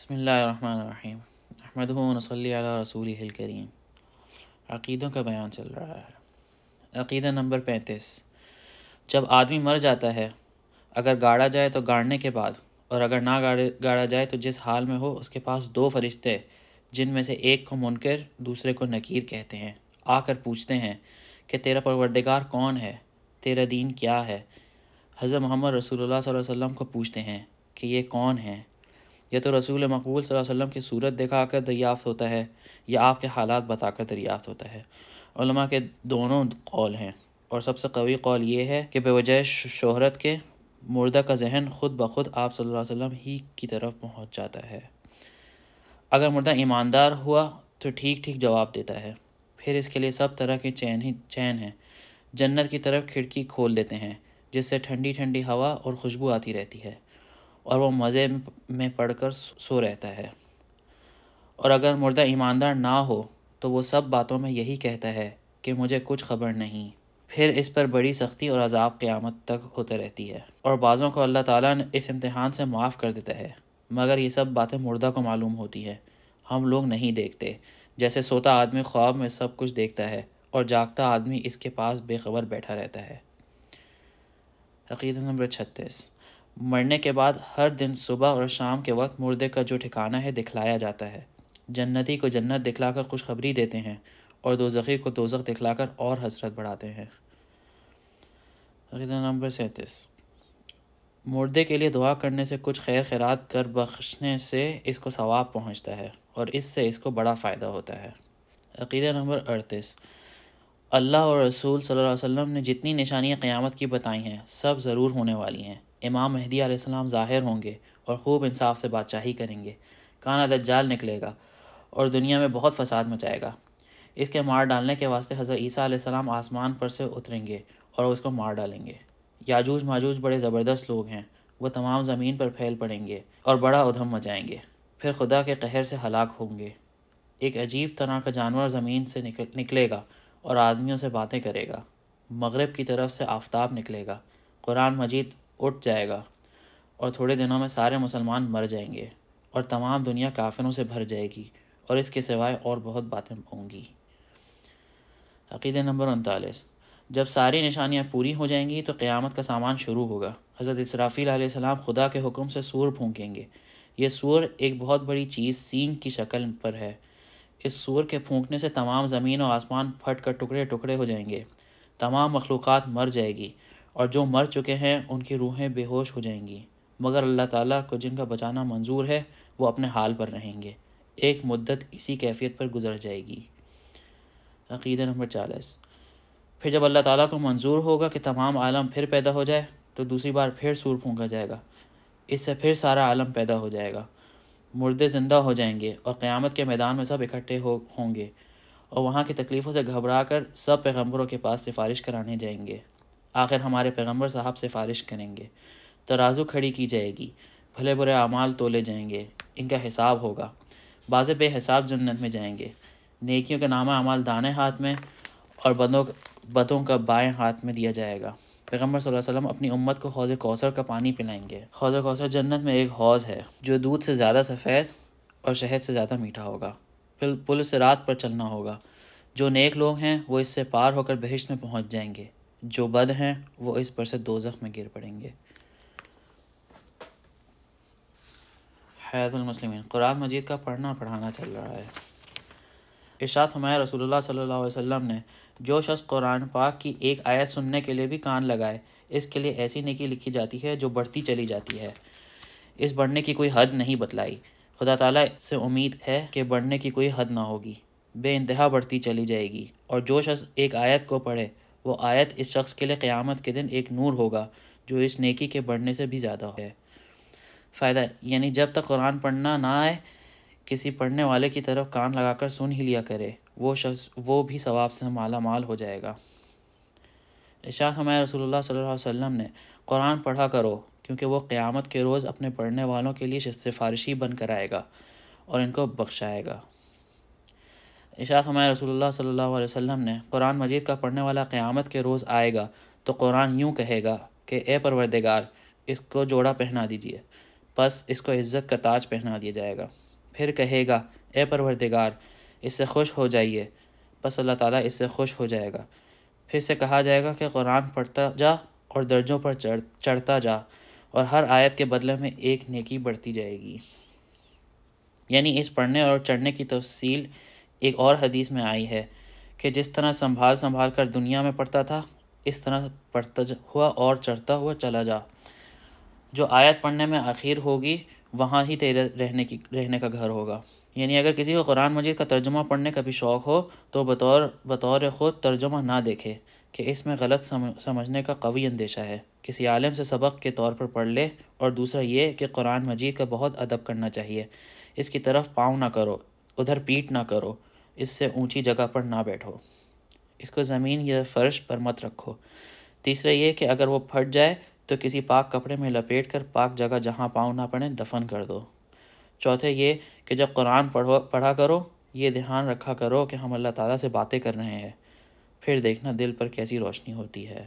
بسم اللہ الرحمن الرحیم۔ احمد صلی علی رسول الکریم۔ عقیدوں کا بیان چل رہا ہے۔ عقیدہ نمبر پینتیس۔ جب آدمی مر جاتا ہے، اگر گاڑا جائے تو گاڑنے کے بعد، اور اگر نہ گاڑا جائے تو جس حال میں ہو، اس کے پاس دو فرشتے، جن میں سے ایک کو منکر، دوسرے کو نکیر کہتے ہیں۔ آ کر پوچھتے ہیں کہ تیرا پروردگار کون ہے؟ تیرا دین کیا ہے؟ حضرت محمد رسول اللہ صلی اللہ علیہ وسلم کو پوچھتے ہیں کہ یہ کون ہیں؟ یا تو رسول مقبول صلی اللہ علیہ وسلم کی صورت دکھا کر دریافت ہوتا ہے یا آپ کے حالات بتا کر دریافت ہوتا ہے۔ علماء کے دونوں قول ہیں۔ اور سب سے قوی قول یہ ہے کہ بے وجہ شہرت کے مردہ کا ذہن خود بخود آپ صلی اللہ علیہ وسلم ہی کی طرف پہنچ جاتا ہے۔ اگر مردہ ایماندار ہوا تو ٹھیک ٹھیک جواب دیتا ہے۔ پھر اس کے لیے سب طرح کے چین ہی، چین ہیں۔ جنت کی طرف کھڑکی کھول دیتے ہیں، جس سے ٹھنڈی ٹھنڈی ہوا اور خوشبو آتی رہتی ہے۔ اور وہ مزے میں پڑھ کر سو رہتا ہے۔ اور اگر مردہ ایماندار نہ ہو، تو وہ سب باتوں میں یہی کہتا ہے کہ مجھے کچھ خبر نہیں۔ پھر اس پر بڑی سختی اور عذاب قیامت تک ہوتے رہتی ہے۔ اور بعضوں کو اللہ تعالیٰ نے اس امتحان سے معاف کر دیتا ہے۔ مگر یہ سب باتیں مردہ کو معلوم ہوتی ہے ہم لوگ نہیں دیکھتے۔ جیسے سوتا آدمی خواب میں سب کچھ دیکھتا ہے اور جاگتا آدمی اس کے پاس بے خبر بیٹھا رہتا ہے۔ عقیدہ نمبر چھتیس۔ مرنے کے بعد ہر دن صبح اور شام کے وقت مردے کا جو ٹھکانہ ہے دکھلایا جاتا ہے۔ جنتی کو جنت دکھلا کر خوشخبری دیتے ہیں اور دوزخی کو دوزخ دکھلا کر اور حسرت بڑھاتے ہیں۔ عقیدہ نمبر سینتیس۔ مردے کے لیے دعا کرنے سے کچھ خیر خیرات کر بخشنے سے اس کو ثواب پہنچتا ہے اور اس سے اس کو بڑا فائدہ ہوتا ہے۔ عقیدہ نمبر اڑتیس۔ اللہ اور رسول صلی اللہ علیہ وسلم نے جتنی نشانیاں قیامت کی بتائی ہیں، سب ضرور ہونے والی ہیں۔ امام مہدی علیہ السلام ظاہر ہوں گے اور خوب انصاف سے بادشاہی کریں گے۔ کانا دجال نکلے گا اور دنیا میں بہت فساد مچائے گا۔ اس کے مار ڈالنے کے واسطے حضرت عیسیٰ علیہ السلام آسمان پر سے اتریں گے اور اس کو مار ڈالیں گے۔ یاجوج ماجوج بڑے زبردست لوگ ہیں۔ وہ تمام زمین پر پھیل پڑیں گے اور بڑا ادھم مچائیں گے۔ پھر خدا کے قہر سے ہلاک ہوں گے۔ ایک عجیب طرح کا جانور زمین سے نکلے گا اور آدمیوں سے باتیں کرے گا۔ مغرب کی طرف سے آفتاب نکلے گا۔ قرآن مجید اٹھ جائے گا اور تھوڑے دنوں میں سارے مسلمان مر جائیں گے اور تمام دنیا کافروں سے بھر جائے گی اور اس کے سوائے اور بہت باتیں ہوں گی۔ عقید نمبر انتالیس۔ جب ساری نشانیاں پوری ہو جائیں گی تو قیامت کا سامان شروع ہوگا۔ حضرت اسرافیل علیہ السلام خدا کے حکم سے سور پھونکیں گے۔ یہ سور ایک بہت بڑی چیز سینگ کی شکل پر ہے۔ اس سور کے پھونکنے سے تمام زمین و آسمان پھٹ کر ٹکڑے ٹکڑے ہو جائیں گے۔ تمام مخلوقات مر جائے گی۔ اور جو مر چکے ہیں، ان کی روحیں بے ہوش ہو جائیں گی۔ مگر اللہ تعالیٰ کو جن کا بچانا منظور ہے، وہ اپنے حال پر رہیں گے۔ ایک مدت اسی کیفیت پر گزر جائے گی۔ عقیدہ نمبر چالیس۔ پھر جب اللہ تعالیٰ کو منظور ہوگا کہ تمام عالم پھر پیدا ہو جائے، تو دوسری بار پھر سور پھونکا جائے گا۔ اس سے پھر سارا عالم پیدا ہو جائے گا۔ مردے زندہ ہو جائیں گے اور قیامت کے میدان میں سب اکٹھے ہو، ہوں گے۔ اور وہاں کی تکلیفوں سے گھبرا کر سب پیغمبروں کے پاس سفارش کرانے جائیں گے۔ آخر ہمارے پیغمبر صاحب سفارش کریں گے۔ ترازو کھڑی کی جائے گی، بھلے برے اعمال تولے جائیں گے، ان کا حساب ہوگا۔ بعض بے حساب جنت میں جائیں گے۔ نیکیوں کے نامہ اعمال دانے ہاتھ میں اور بدوں بدوں کا بائیں ہاتھ میں دیا جائے گا۔ پیغمبر صلی اللہ علیہ وسلم اپنی امت کو حوض کوثر کا پانی پلائیں گے۔ حوض کوثر جنت میں ایک حوض ہے، جو دودھ سے زیادہ سفید اور شہد سے زیادہ میٹھا ہوگا۔ پھر پل سے رات پر چلنا ہوگا۔ جو نیک لوگ ہیں، وہ اس سے پار ہو کر بہشت میں پہنچ جائیں گے۔ جو بد ہیں، وہ اس پر سے دو میں گر پڑیں گے۔ حیات المسلمین، قرآن مجید کا پڑھنا پڑھانا چل رہا ہے۔ ارشاد ہمارے رسول اللہ صلی اللہ علیہ وسلم نے جو شخص قرآن پاک کی ایک آیت سننے کے لیے بھی کان لگائے، اس کے لیے ایسی نیکی لکھی جاتی ہے جو بڑھتی چلی جاتی ہے۔ اس بڑھنے کی کوئی حد نہیں بتلائی۔ خدا تعالیٰ سے امید ہے کہ بڑھنے کی کوئی حد نہ ہوگی۔ بے انتہا بڑھتی چلی جائے گی۔ اور جو شخص ایک آیت کو پڑھے وہ آیت اس شخص کے لیے قیامت کے دن ایک نور ہوگا جو اس نیکی کے بڑھنے سے بھی زیادہ ہے فائدہ یعنی جب تک قرآن پڑھنا نہ آئے، کسی پڑھنے والے کی طرف کان لگا کر سن ہی لیا کرے، وہ شخص، وہ بھی ثواب سے مالا مال ہو جائے گا۔ اشاعت ہمارے رسول اللہ صلی اللہ علیہ وسلم نے، قرآن پڑھا کرو، کیونکہ وہ قیامت کے روز اپنے پڑھنے والوں کے لیے سفارشی بن کر آئے گا اور ان کو بخشائے گا۔ اشاعت ہمارے رسول اللہ صلی اللہ علیہ وسلم نے، قرآن مجید کا پڑھنے والا قیامت کے روز آئے گا تو قرآن یوں کہے گا کہ، اے پروردگار، اس کو جوڑا پہنا دیجیے بس اس کو عزت کا تاج پہنا دیا جائے گا۔ پھر کہے گا، اے پروردگار، اس سے خوش ہو جائیے، بس اللہ تعالیٰ اس سے خوش ہو جائے گا۔ پھر سے کہا جائے گا کہ، قرآن پڑھتا جا اور درجوں پر چڑھ، چڑھتا جا اور ہر آیت کے بدلے میں ایک نیکی بڑھتی جائے گی۔ یعنی اس پڑھنے اور چڑھنے کی تفصیل ایک اور حدیث میں آئی ہے کہ جس طرح سنبھال سنبھال کر دنیا میں پڑھتا تھا، اس طرح پڑھتا ہوا اور چڑھتا ہوا چلا جا۔ جو آیت پڑھنے میں آخر ہوگی، وہاں ہی تیرے رہنے کی، رہنے کا گھر ہوگا۔ یعنی اگر کسی کو قرآن مجید کا ترجمہ پڑھنے کا بھی شوق ہو، تو بطور بطور خود ترجمہ نہ دیکھے کہ اس میں غلط سمجھنے کا قوی اندیشہ ہے۔ کسی عالم سے سبق کے طور پر پڑھ لے، اور دوسرا یہ کہ قرآن مجید کا بہت ادب کرنا چاہیے۔ اس کی طرف پاؤں نہ کرو، ادھر پیٹ نہ کرو۔ اس سے اونچی جگہ پر نہ بیٹھو۔ اس کو زمین یا فرش پر مت رکھو۔ تیسرا یہ کہ اگر وہ پھٹ جائے تو کسی پاک کپڑے میں لپیٹ کر پاک جگہ جہاں پاؤں نہ پڑیں دفن کر دو۔ چوتھے یہ کہ جب قرآن پڑھو، پڑھا کرو، یہ دھیان رکھا کرو کہ ہم اللہ تعالیٰ سے باتیں کر رہے ہیں۔ پھر دیکھنا دل پر کیسی روشنی ہوتی ہے۔